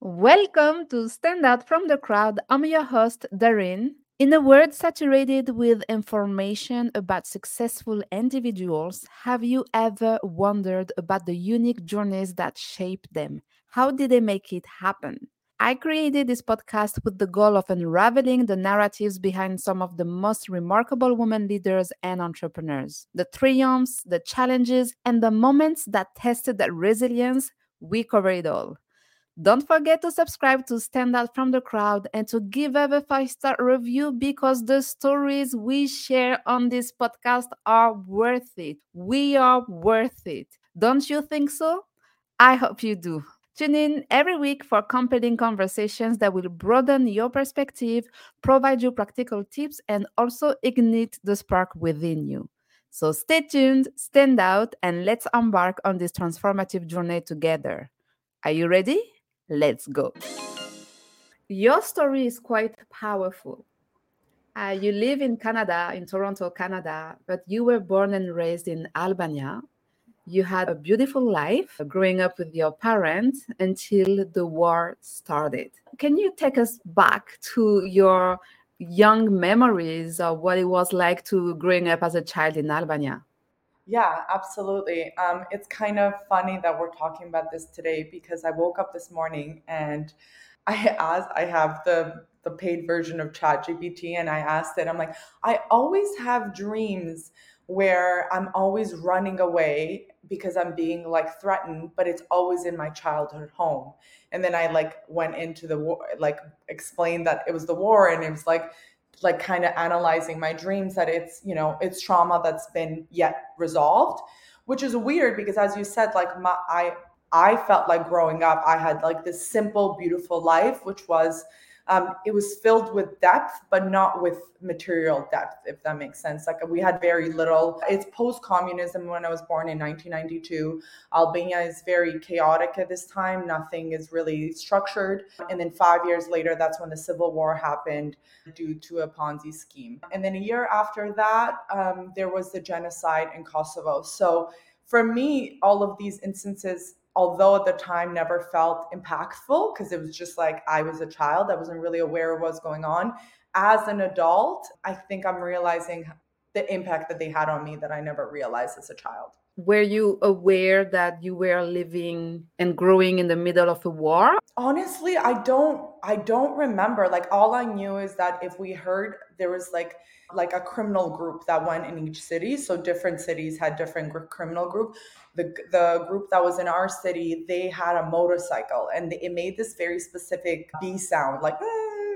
Welcome to Stand Out from the Crowd. I'm your host, Darine. In a world saturated with information about successful individuals, have you ever wondered about the unique journeys that shaped them? How did they make it happen? I created this podcast with the goal of unraveling the narratives behind some of the most remarkable women leaders and entrepreneurs. The triumphs, the challenges, and the moments that tested their resilience, we cover it all. Don't forget to subscribe to Stand Out from the Crowd and to give us a five star review because the stories we share on this podcast are worth it. We are worth it. Don't you think so? I hope you do. Tune in every week for compelling conversations that will broaden your perspective, provide you practical tips, and also ignite the spark within you. So stay tuned, stand out, and let's embark on this transformative journey together. Are you ready? Let's go. Your story is quite powerful. Uh, you live in Canada, in Toronto, Canada, but you were born and raised in Albania. You had a beautiful life growing up with your parents until the war started. Can you take us back to your young memories of what it was like to growing up as a child in Albania? Yeah, absolutely. Um, it's kind of funny that we're talking about this today because I woke up this morning and I asked, I have the the paid version of ChatGPT, and I asked it, I'm like, I always have dreams where I'm always running away because I'm being like threatened, but it's always in my childhood home. And then I like went into the war, like explained that it was the war, and it was like like kind of analyzing my dreams that it's you know it's trauma that's been yet resolved which is weird because as you said like my i i felt like growing up i had like this simple beautiful life which was um, it was filled with depth, but not with material depth, if that makes sense. Like we had very little. It's post communism when I was born in 1992. Albania is very chaotic at this time. Nothing is really structured. And then five years later, that's when the civil war happened due to a Ponzi scheme. And then a year after that, um, there was the genocide in Kosovo. So for me, all of these instances although at the time never felt impactful because it was just like I was a child, I wasn't really aware of what was going on. As an adult, I think I'm realizing the impact that they had on me that I never realized as a child. Were you aware that you were living and growing in the middle of a war? Honestly, I don't I don't remember. Like all I knew is that if we heard there was like like a criminal group that went in each city. So different cities had different criminal group. The the group that was in our city, they had a motorcycle, and it made this very specific B sound, like.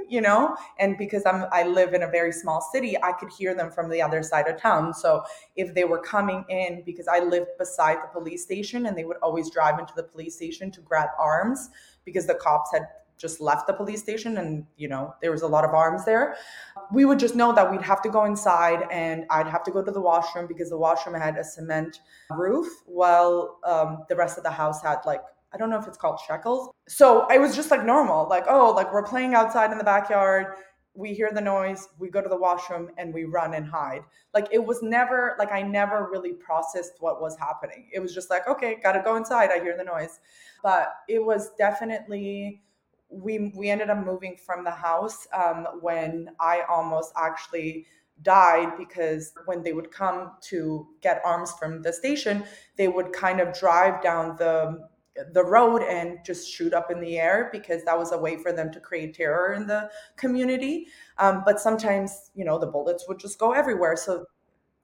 you know and because i'm i live in a very small city i could hear them from the other side of town so if they were coming in because i lived beside the police station and they would always drive into the police station to grab arms because the cops had just left the police station and you know there was a lot of arms there. We would just know that we'd have to go inside and i'd have to go to the washroom because the washroom had a cement roof while um, the rest of the house had like i don't know if it's called shekels. So it was just like normal like oh like we're playing outside in the backyard. We hear the noise. We go to the washroom and we run and hide. Like it was never like i never really processed what was happening. It was just like okay gotta go inside. I hear the noise. But it was definitely we we ended up moving from the house um, when I almost actually died because when they would come to get arms from the station, they would kind of drive down the the road and just shoot up in the air because that was a way for them to create terror in the community. Um, but sometimes, you know, the bullets would just go everywhere. So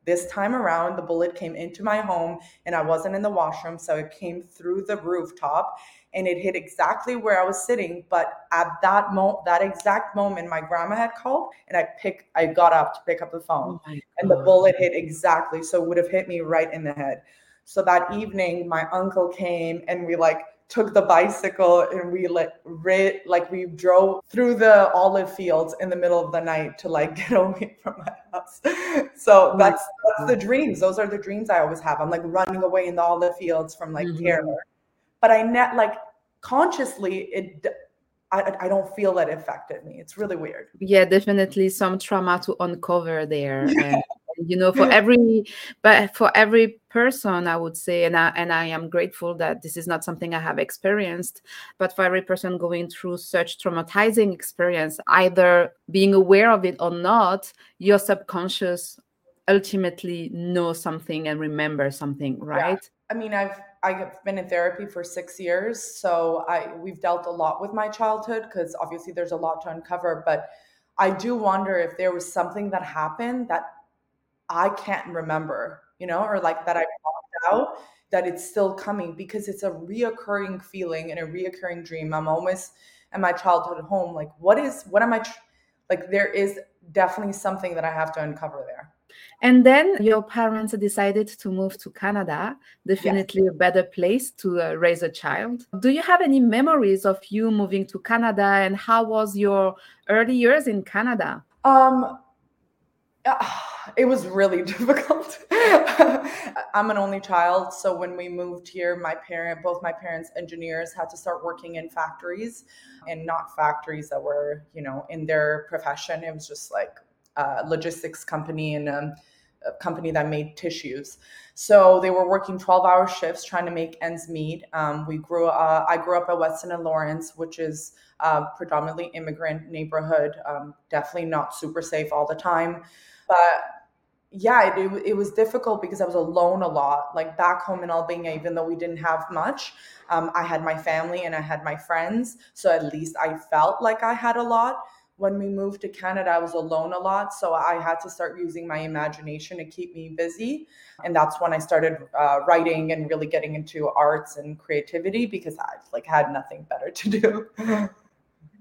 this time around, the bullet came into my home and I wasn't in the washroom. So it came through the rooftop and it hit exactly where I was sitting. But at that moment, that exact moment, my grandma had called and I picked, I got up to pick up the phone oh and the bullet hit exactly. So it would have hit me right in the head. So that evening, my uncle came and we like took the bicycle and we like rid, like we drove through the olive fields in the middle of the night to like get away from my house. So oh that's that's the dreams. Those are the dreams I always have. I'm like running away in all the fields from like mm-hmm. terror. But I net like consciously it I, I don't feel that affected me. It's really weird. Yeah, definitely some trauma to uncover there. you know for every but for every person i would say and I, and I am grateful that this is not something i have experienced but for every person going through such traumatizing experience either being aware of it or not your subconscious ultimately know something and remember something right yeah. i mean i've I've been in therapy for six years, so I we've dealt a lot with my childhood because obviously there's a lot to uncover. But I do wonder if there was something that happened that I can't remember, you know, or like that I blocked out that it's still coming because it's a reoccurring feeling and a reoccurring dream. I'm always at my childhood home. Like, what is, what am I, tr- like, there is definitely something that I have to uncover there. And then your parents decided to move to Canada, definitely yes. a better place to uh, raise a child. Do you have any memories of you moving to Canada and how was your early years in Canada? Um, it was really difficult. I'm an only child, so when we moved here, my parent, both my parents, engineers, had to start working in factories, and not factories that were, you know, in their profession. It was just like logistics company and um, a company that made tissues. So they were working 12 hour shifts trying to make ends meet. Um, we grew, uh, I grew up at Weston and Lawrence, which is a predominantly immigrant neighborhood. Um, definitely not super safe all the time. But yeah, it, it, it, was difficult because I was alone a lot. Like back home in Albania, even though we didn't have much, um, I had my family and I had my friends. So at least I felt like I had a lot when we moved to Canada, I was alone a lot. So I had to start using my imagination to keep me busy. And that's when I started uh, writing and really getting into arts and creativity because I like had nothing better to do.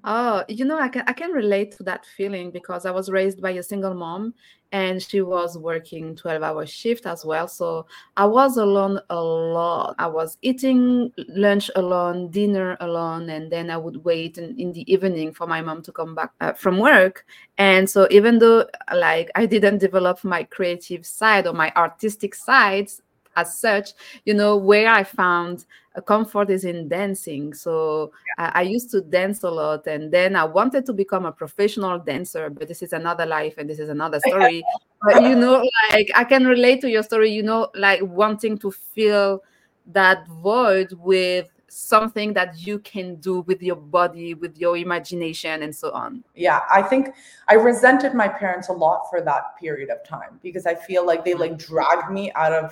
Oh, you know, I can I can relate to that feeling because I was raised by a single mom and she was working 12 hour shift as well. So I was alone a lot. I was eating lunch alone, dinner alone, and then I would wait in, in the evening for my mom to come back uh, from work. And so even though like I didn't develop my creative side or my artistic sides, as such you know where i found a comfort is in dancing. So yeah. I, I, used to dance a lot and then i wanted to become a professional dancer but this is another life and this is another story. But you know like i can relate to your story you know like wanting to fill that void with something that you can do with your body with your imagination and so on. Yeah i think i resented my parents a lot for that period of time because i feel like they mm-hmm. like dragged me out of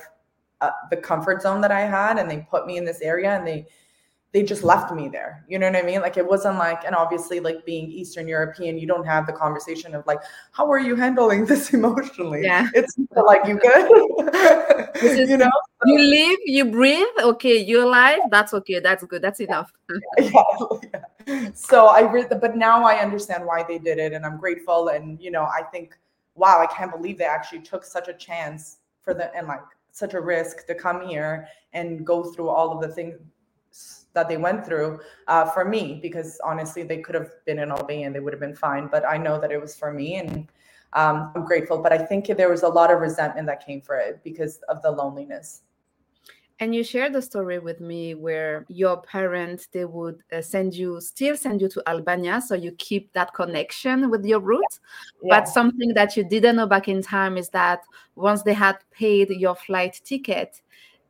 uh, the comfort zone that I had and they put me in this area and they they just left me there. You know what I mean? Like it wasn't like, and obviously, like being Eastern European, you don't have the conversation of like, how are you handling this emotionally? Yeah. It's like you good. is, you know, you live, you breathe. Okay, you're alive. That's okay. That's good. That's enough. yeah, yeah. So I read the, but now I understand why they did it, and I'm grateful. And you know, I think, wow, I can't believe they actually took such a chance for the and like such a risk to come here and go through all of the things that they went through uh, for me because honestly they could have been in albania and they would have been fine but i know that it was for me and um, i'm grateful. But i think there was a lot of resentment that came for it because of the loneliness and you shared the story with me where your parents they would uh, send you still send you to albania so you keep that connection with your roots yeah. but something that you didn't know back in time is that once they had paid your flight ticket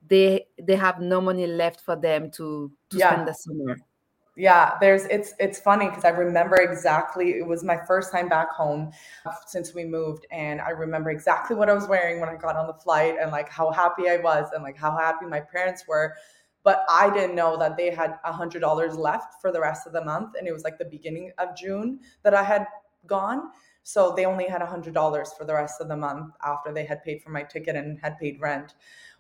they they have no money left for them to to yeah. spend the summer yeah there's it's it's funny because i remember exactly it was my first time back home uh, since we moved and i remember exactly what i was wearing when i got on the flight and like how happy i was and like how happy my parents were but i didn't know that they had a hundred dollars left for the rest of the month and it was like the beginning of june that i had gone so they only had a hundred dollars for the rest of the month after they had paid for my ticket and had paid rent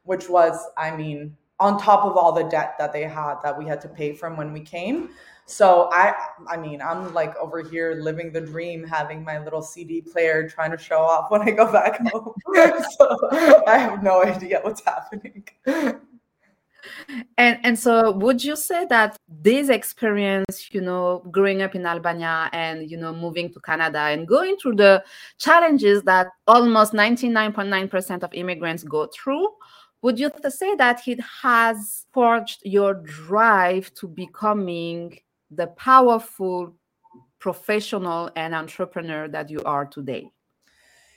which was i mean on top of all the debt that they had that we had to pay from when we came. So I I mean, I'm like over here living the dream, having my little CD player trying to show off when I go back home. so I have no idea what's happening. And and so would you say that this experience, you know, growing up in Albania and you know moving to Canada and going through the challenges that almost 99.9% of immigrants go through would you say that it has forged your drive to becoming the powerful professional and entrepreneur that you are today?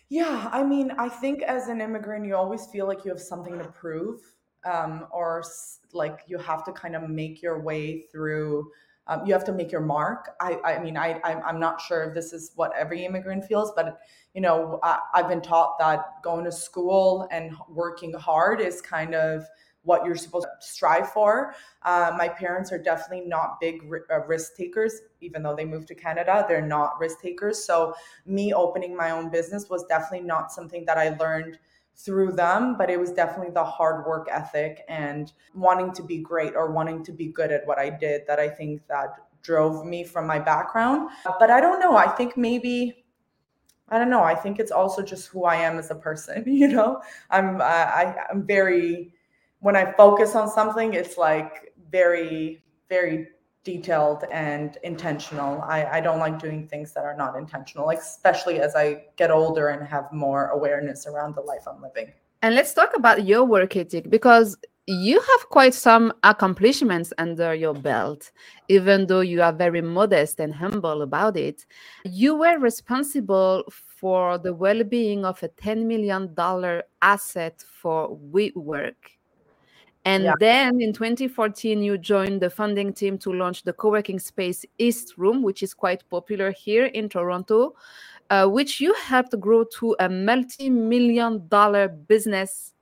Yeah, I mean, I think as an immigrant, you always feel like you have something to prove, um, or like you have to kind of make your way through. Um, you have to make your mark. I, I mean, I, I'm not sure if this is what every immigrant feels, but you know, I, I've been taught that going to school and working hard is kind of what you're supposed to strive for. Uh, my parents are definitely not big uh, risk takers, even though they moved to Canada. They're not risk takers, so me opening my own business was definitely not something that I learned through them, but it was definitely the hard work ethic and wanting to be great or wanting to be good at what I did that I think that drove me from my background. But I don't know. I think maybe I don't know. I think it's also just who I am as a person. You know, I'm uh, I, I'm very when I focus on something, it's like very very detailed and intentional. I, I don't like doing things that are not intentional, especially as I get older and have more awareness around the life I'm living. And let's talk about your work ethic because you have quite some accomplishments under your belt, even though you are very modest and humble about it. You were responsible for the well being of a $10 million asset for WeWork. And Yeah. then in 2014, you joined the funding team to launch the co working space East Room, which is quite popular here in Toronto, uh, which you helped grow to a multi million dollar business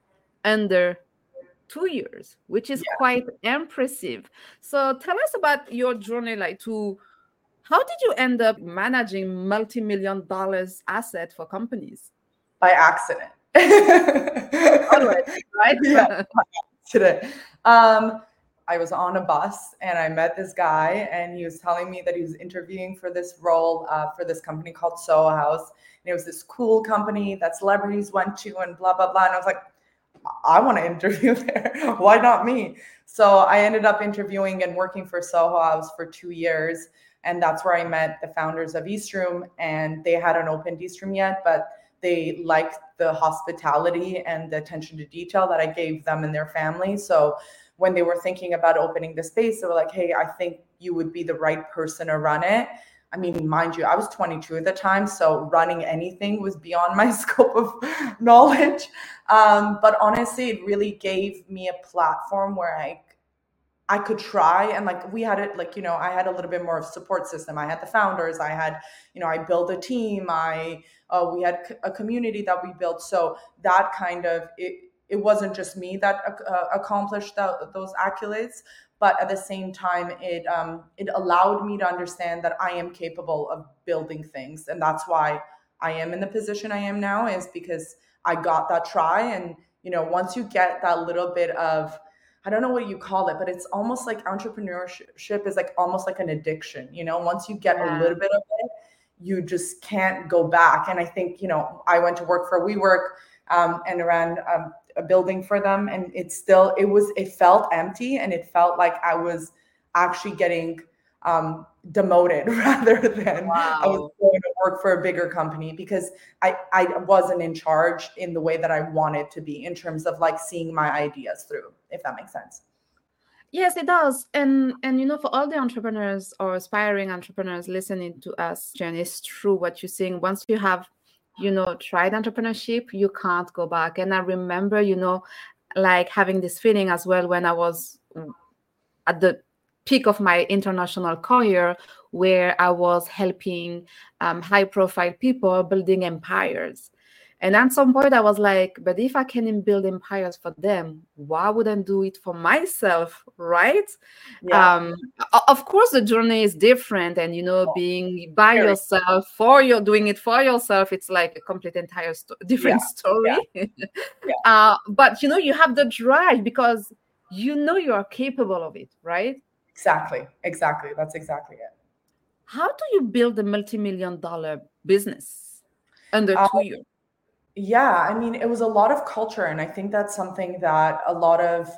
under two years, which is Yeah. quite impressive. So tell us about your journey, like to how did you end up managing multi million dollars asset for companies? By accident. Always, right? yeah. today. Um, I was on a bus and I met this guy, and he was telling me that he was interviewing for this role uh, for this company called Soho House. And it was this cool company that celebrities went to, and blah, blah, blah. And I was like, I want to interview there. Why not me? So I ended up interviewing and working for Soho House for two years. And that's where I met the founders of East Room. And they hadn't opened East Room yet, but they liked the hospitality and the attention to detail that I gave them and their family. So when they were thinking about opening the space, they were like, hey, I think you would be the right person to run it. I mean, mind you, I was 22 at the time, so running anything was beyond my scope of knowledge. Um, but honestly, it really gave me a platform where I I could try and like we had it like you know I had a little bit more of support system. I had the founders. I had you know I built a team. I uh, we had a community that we built. So that kind of it it wasn't just me that uh, accomplished the, those accolades, but at the same time it um, it allowed me to understand that I am capable of building things, and that's why I am in the position I am now is because I got that try and you know once you get that little bit of I don't know what you call it, but it's almost like entrepreneurship is like almost like an addiction. You know, once you get a little bit of it, you just can't go back. And I think, you know, I went to work for WeWork um, and ran um, a building for them, and it still, it was, it felt empty and it felt like I was actually getting um, demoted rather than I was going to work for a bigger company because I, I wasn't in charge in the way that I wanted to be in terms of like seeing my ideas through, if that makes sense. Yes, it does. And and you know, for all the entrepreneurs or aspiring entrepreneurs listening to us, Jen, it's true what you're saying. Once you have, you know, tried entrepreneurship, you can't go back. And I remember, you know, like having this feeling as well when I was at the peak of my international career where I was helping um, high profile people building empires. And at some point, I was like, but if I can build empires for them, why wouldn't do it for myself, right? Yeah. Um, of course, the journey is different, and you know, being by very. yourself for your doing it for yourself, it's like a complete entire sto- different story. Yeah. uh, but you know, you have the drive because you know you are capable of it, right? Exactly. Exactly. That's exactly it. How do you build a multi-million dollar business under Uh, two years? yeah. I mean, it was a lot of culture. And I think that's something that a lot of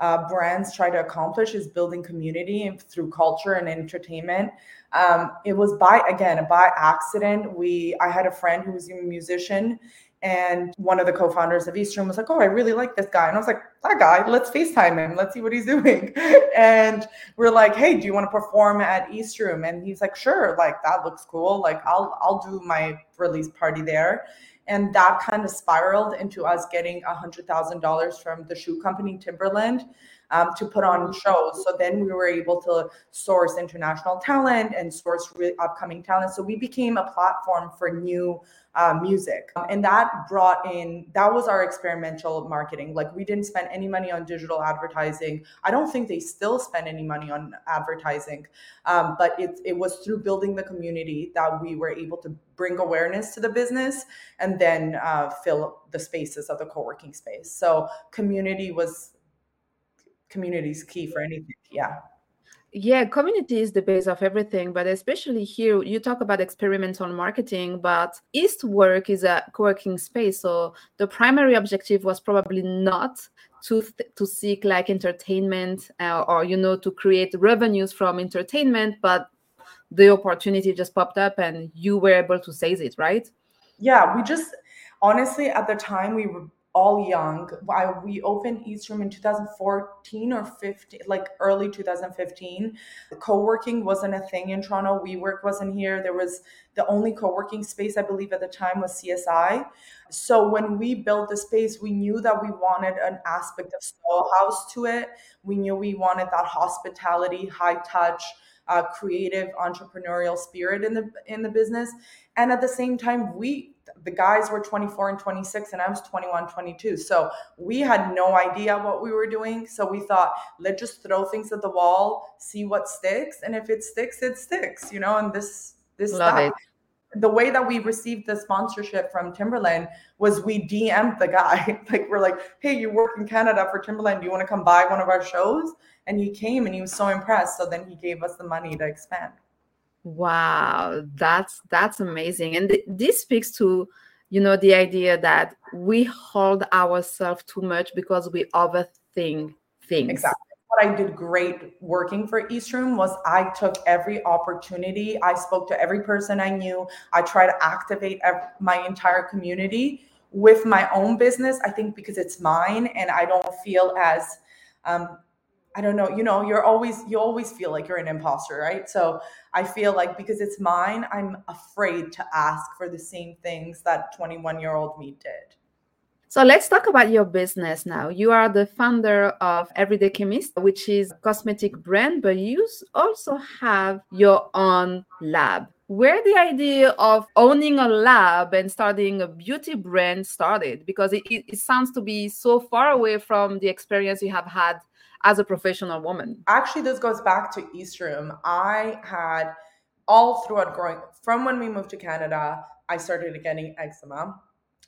uh, brands try to accomplish is building community and through culture and entertainment. Um, it was by, again, by accident. We, I had a friend who was a musician and one of the co-founders of East Room was like, "Oh, I really like this guy," and I was like, "That guy, let's Facetime him. Let's see what he's doing." And we're like, "Hey, do you want to perform at East Room?" And he's like, "Sure. Like that looks cool. Like I'll I'll do my release party there." and that kind of spiraled into us getting a hundred thousand dollars from the shoe company timberland um, to put on shows so then we were able to source international talent and source re- upcoming talent so we became a platform for new uh, music. And that brought in, that was our experimental marketing. Like we didn't spend any money on digital advertising. I don't think they still spend any money on advertising, um, but it, it was through building the community that we were able to bring awareness to the business and then uh, fill the spaces of the co-working space. So community was, community is key for anything. Yeah. Yeah, community is the base of everything, but especially here, you talk about experimental marketing, but Eastwork is a co-working space. So the primary objective was probably not to to seek like entertainment uh, or you know to create revenues from entertainment, but the opportunity just popped up and you were able to seize it, right? Yeah, we just honestly at the time we were all young. I, we opened East Room in 2014 or 15, like early 2015. Co-working wasn't a thing in Toronto. WeWork wasn't here. There was the only co-working space I believe at the time was CSI. So when we built the space, we knew that we wanted an aspect of Soho House to it. We knew we wanted that hospitality, high touch, uh, creative, entrepreneurial spirit in the in the business. And at the same time, we the guys were 24 and 26 and I was 21, 22. So we had no idea what we were doing. So we thought, let's just throw things at the wall, see what sticks. And if it sticks, it sticks, you know, and this, this, Love. It. The way that we received the sponsorship from Timberland was we DM'd the guy. like, we're like, hey, you work in Canada for Timberland. Do you want to come buy one of our shows? And he came and he was so impressed. So then he gave us the money to expand. Wow, that's that's amazing, and th- this speaks to you know the idea that we hold ourselves too much because we overthink things. Exactly. What I did great working for East Room was I took every opportunity. I spoke to every person I knew. I try to activate my entire community with my own business. I think because it's mine and I don't feel as um, I don't know, you know, you're always, you always feel like you're an imposter, right? So I feel like because it's mine, I'm afraid to ask for the same things that 21 year old me did. So let's talk about your business now. You are the founder of Everyday Chemist, which is a cosmetic brand, but you also have your own lab. Where the idea of owning a lab and starting a beauty brand started? Because it, it, it sounds to be so far away from the experience you have had as a professional woman? Actually, this goes back to East Room. I had all throughout growing from when we moved to Canada, I started getting eczema.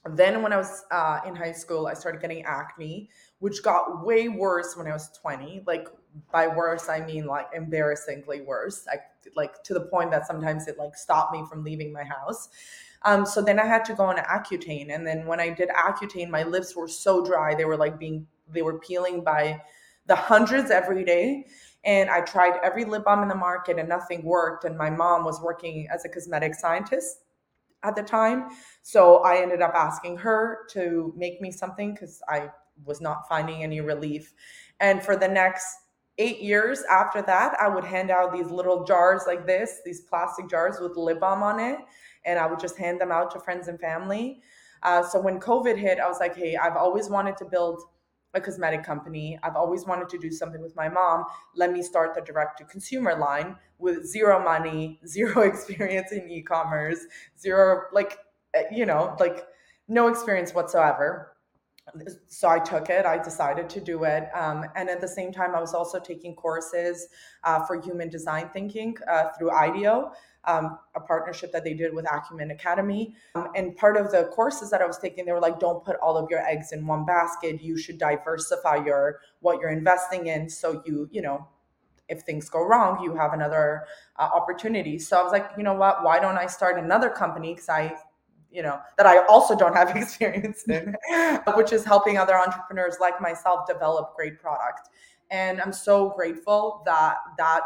Then, when I was uh, in high school, I started getting acne, which got way worse when I was 20. Like, by worse, I mean like embarrassingly worse. I, like, to the point that sometimes it like stopped me from leaving my house. Um, so then I had to go on Accutane. And then when I did Accutane, my lips were so dry. They were like being, they were peeling by the hundreds every day. And I tried every lip balm in the market and nothing worked. And my mom was working as a cosmetic scientist at the time. So I ended up asking her to make me something because I was not finding any relief. And for the next eight years after that, I would hand out these little jars like this, these plastic jars with lip balm on it. And I would just hand them out to friends and family. Uh, so when COVID hit, I was like, hey, I've always wanted to build a cosmetic company. I've always wanted to do something with my mom. Let me start the direct to consumer line with zero money, zero experience in e commerce, zero, like, eh, you know, like no experience whatsoever. So I took it. I decided to do it, um, and at the same time, I was also taking courses uh, for human design thinking uh, through IDEO um, a partnership that they did with Acumen Academy. Um, and part of the courses that I was taking, they were like, don't put all of your eggs in one basket. You should diversify your what you're investing in. So you, you know, if things go wrong, you have another uh, opportunity. So I was like, you know what? Why don't I start another company? Because I you know that i also don't have experience in which is helping other entrepreneurs like myself develop great product. And i'm so grateful that that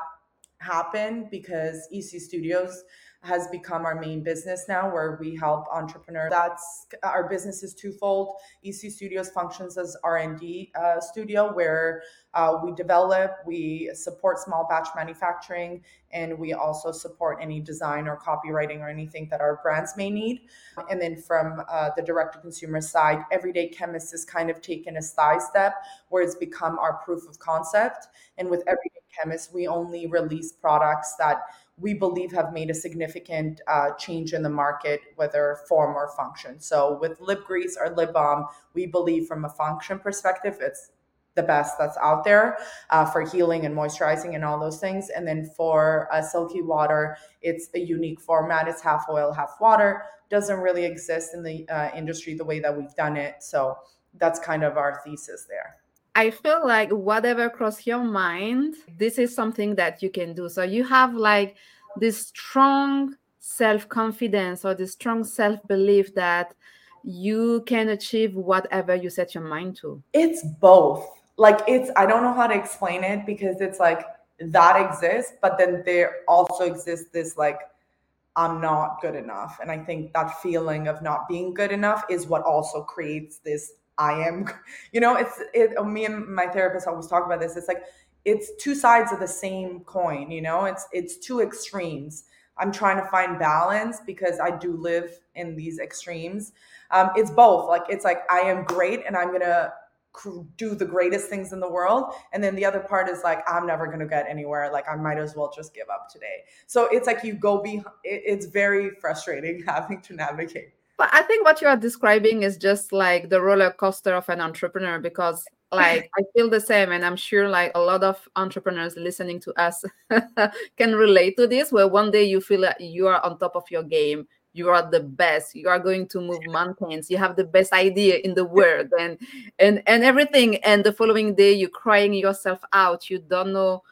happened because EC Studios has become our main business now where we help entrepreneurs. That's our business is twofold. Ec studios functions as r&d uh, studio where uh, we develop we support small batch manufacturing and we also support any design or copywriting or anything that our brands may need. And then from uh, the direct to consumer side everyday chemist has kind of taken a side step where it's become our proof of concept. And with everyday chemist we only release products that we believe have made a significant uh, change in the market, whether form or function. So with lip grease or lip balm, we believe from a function perspective, it's the best that's out there uh, for healing and moisturizing and all those things. And then for a silky water, it's a unique format. It's half oil, half water. Doesn't really exist in the uh, industry the way that we've done it. So that's kind of our thesis there. I feel like whatever cross your mind, this is something that you can do. So you have like this strong self confidence or this strong self belief that you can achieve whatever you set your mind to. It's both. Like it's I don't know how to explain it because it's like that exists, but then there also exists this like I'm not good enough. And I think that feeling of not being good enough is what also creates this I am, you know, it's it. Me and my therapist always talk about this. It's like it's two sides of the same coin. You know, it's it's two extremes. I'm trying to find balance because I do live in these extremes. Um, it's both. Like it's like I am great and I'm gonna do the greatest things in the world and then the other part is like i'm never going to get anywhere like i might as well just give up today so it's like you go be it's very frustrating having to navigate but I think what you are describing is just like the roller coaster of an entrepreneur because like I feel the same and I'm sure like a lot of entrepreneurs listening to us can relate to this where one day you feel like you are on top of your game you are the best you are going to move mountains you have the best idea in the world and and and everything and the following day you're crying yourself out you don't know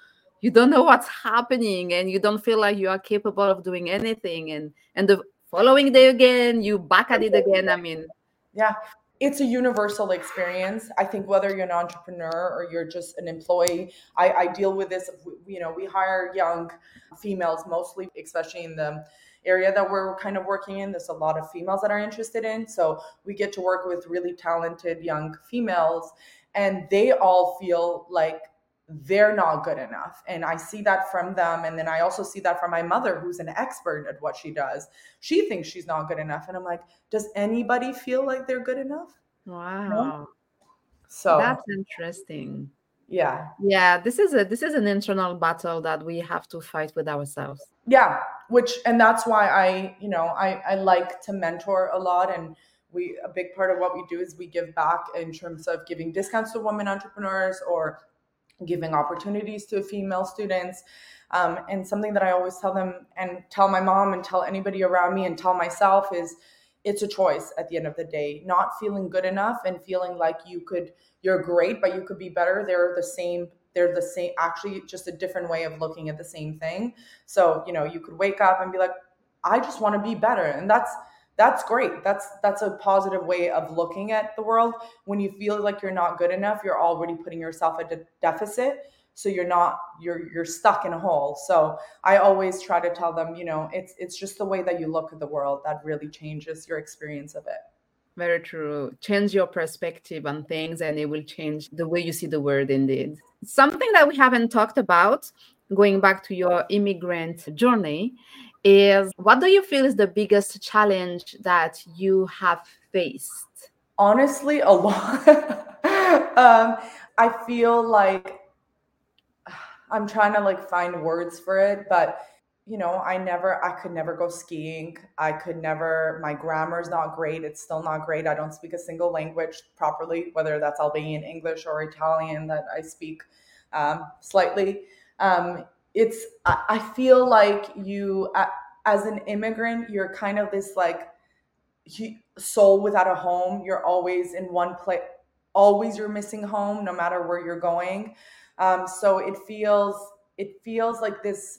you don't know what's happening and you don't feel like you are capable of doing anything and and the following day again, you back at it again. I mean, yeah, it's a universal experience. I think whether you're an entrepreneur or you're just an employee, I, I deal with this. You know, we hire young females mostly, especially in the area that we're kind of working in. There's a lot of females that are interested in. So we get to work with really talented young females, and they all feel like they're not good enough. And I see that from them. And then I also see that from my mother, who's an expert at what she does. She thinks she's not good enough. And I'm like, does anybody feel like they're good enough? Wow. No? So that's interesting. Yeah. Yeah. This is a this is an internal battle that we have to fight with ourselves. Yeah. Which and that's why I, you know, I, I like to mentor a lot and we a big part of what we do is we give back in terms of giving discounts to women entrepreneurs or giving opportunities to female students. Um, and something that I always tell them and tell my mom and tell anybody around me and tell myself is it's a choice at the end of the day. Not feeling good enough and feeling like you could, you're great, but you could be better. They're the same. They're the same, actually, just a different way of looking at the same thing. So, you know, you could wake up and be like, I just want to be better. And that's, that's great. That's that's a positive way of looking at the world. When you feel like you're not good enough you're already putting yourself at a deficit. So you're not you're you're stuck in a hole. So i always try to tell them you know it's it's just the way that you look at the world that really changes your experience of it. Very true. Change your perspective on things and it will change the way you see the world indeed. Something that we haven't talked about going back to your immigrant journey is what do you feel is the biggest challenge that you have faced? Honestly, a lot. um, I feel like I'm trying to like find words for it, but you know, I never, I could never go skiing. I could never, my grammar is not great. It's still not great. I don't speak a single language properly, whether that's Albanian, English, or Italian that I speak um, slightly. Um, it's i feel like you as an immigrant you're kind of this like soul without a home. You're always in one place always you're missing home no matter where you're going. Um, so it feels it feels like this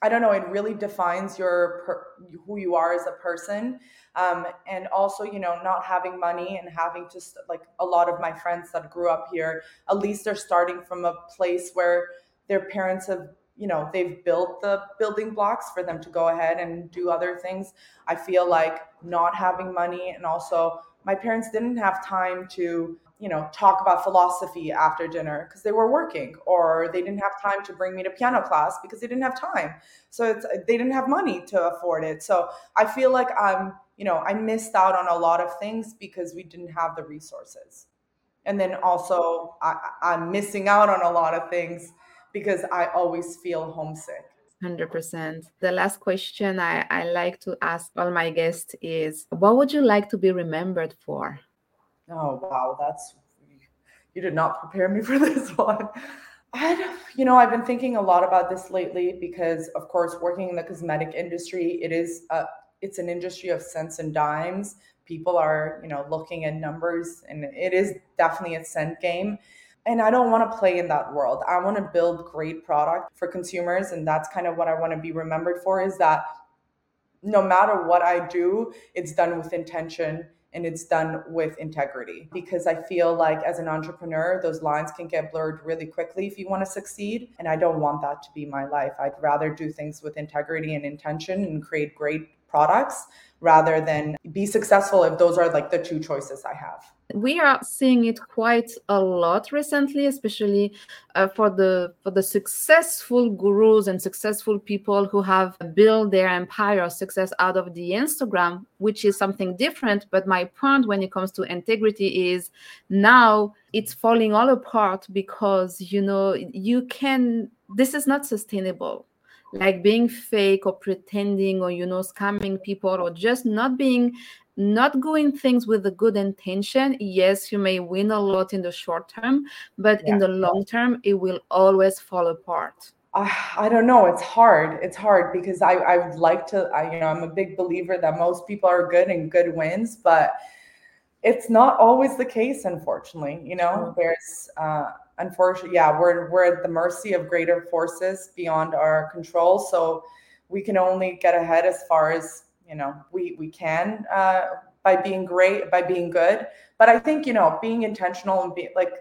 i don't know it really defines your per, who you are as a person. Um, and also you know not having money and having to like a lot of my friends that grew up here at least they're starting from a place where their parents have you know they've built the building blocks for them to go ahead and do other things. I feel like not having money and also my parents didn't have time to you know talk about philosophy after dinner because they were working or they didn't have time to bring me to piano class because they didn't have time. So it's they didn't have money to afford it. So i feel like i'm you know i missed out on a lot of things because we didn't have the resources. And then also I, i'm missing out on a lot of things because I always feel homesick. 100%. The last question I, I like to ask all my guests is what would you like to be remembered for? Oh, wow. That's, you did not prepare me for this one. I, you know, I've been thinking a lot about this lately because, of course, working in the cosmetic industry, it is a, it's an industry of cents and dimes. People are, you know, looking at numbers, and it is definitely a cent game and I don't want to play in that world. I want to build great product for consumers and that's kind of what I want to be remembered for is that no matter what I do, it's done with intention and it's done with integrity because I feel like as an entrepreneur, those lines can get blurred really quickly if you want to succeed. And I don't want that to be my life. I'd rather do things with integrity and intention and create great products rather than be successful if those are like the two choices I have. We are seeing it quite a lot recently especially uh, for the for the successful gurus and successful people who have built their empire of success out of the instagram which is something different. But my point when it comes to integrity is now it's falling all apart because you know you can this is not sustainable like being fake or pretending or you know scamming people or just not being not doing things with a good intention yes you may win a lot in the short term but yeah. in the long term it will always fall apart I don't know. It's hard. It's hard because I I would like to. I, you know, I'm a big believer that most people are good and good wins, but it's not always the case. Unfortunately, you know, there's uh, unfortunately, yeah, we're we're at the mercy of greater forces beyond our control. So we can only get ahead as far as you know we we can uh, by being great by being good but i think you know being intentional and be like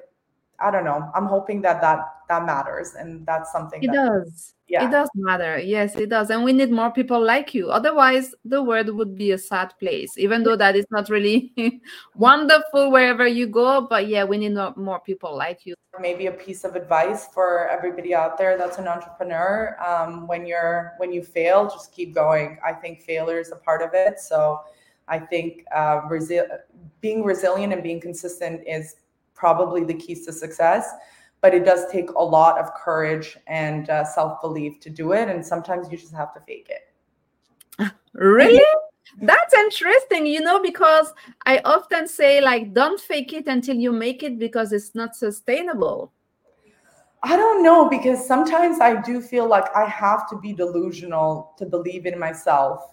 i don't know. I'm hoping that that that matters and that's something it that, does. Yeah. it does matter. Yes it does. And we need more people like you. Otherwise the world would be a sad place even though that is not really wonderful wherever you go but yeah we need more people like you. Maybe a piece of advice for everybody out there that's an entrepreneur um, when you're when you fail just keep going. I think failure is a part of it. So i think uh, resi- being resilient and being consistent is probably the keys to success but it does take a lot of courage and uh, self-belief to do it and sometimes you just have to fake it. Really? That's interesting you know because i often say like don't fake it until you make it because it's not sustainable. I don't know because sometimes i do feel like i have to be delusional to believe in myself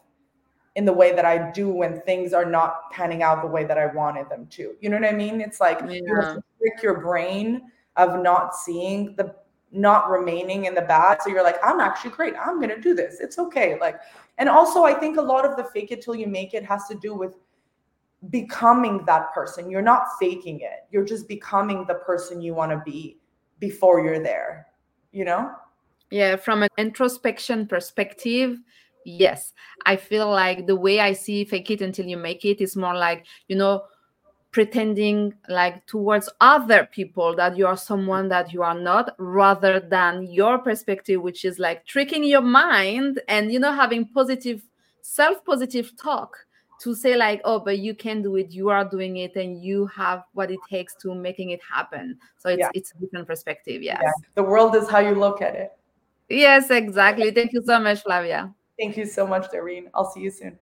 in the way that i do when things are not panning out the way that i wanted them to you know what i mean it's like yeah. you have to trick your brain of not seeing the not remaining in the bad. So you're like, I'm actually great. I'm gonna do this. It's okay. Like, and also I think a lot of the fake it till you make it has to do with becoming that person. You're not faking it. You're just becoming the person you want to be before you're there. You know? Yeah, from an introspection perspective, yes. I feel like the way I see fake it until you make it is more like, you know, pretending like towards other people that you are someone that you are not rather than your perspective which is like tricking your mind and you know having positive self positive talk to say like oh but you can do it you are doing it and you have what it takes to making it happen so it's yeah. it's a different perspective yes yeah. the world is how you look at it yes exactly thank you so much flavia thank you so much Darine. I'll see you soon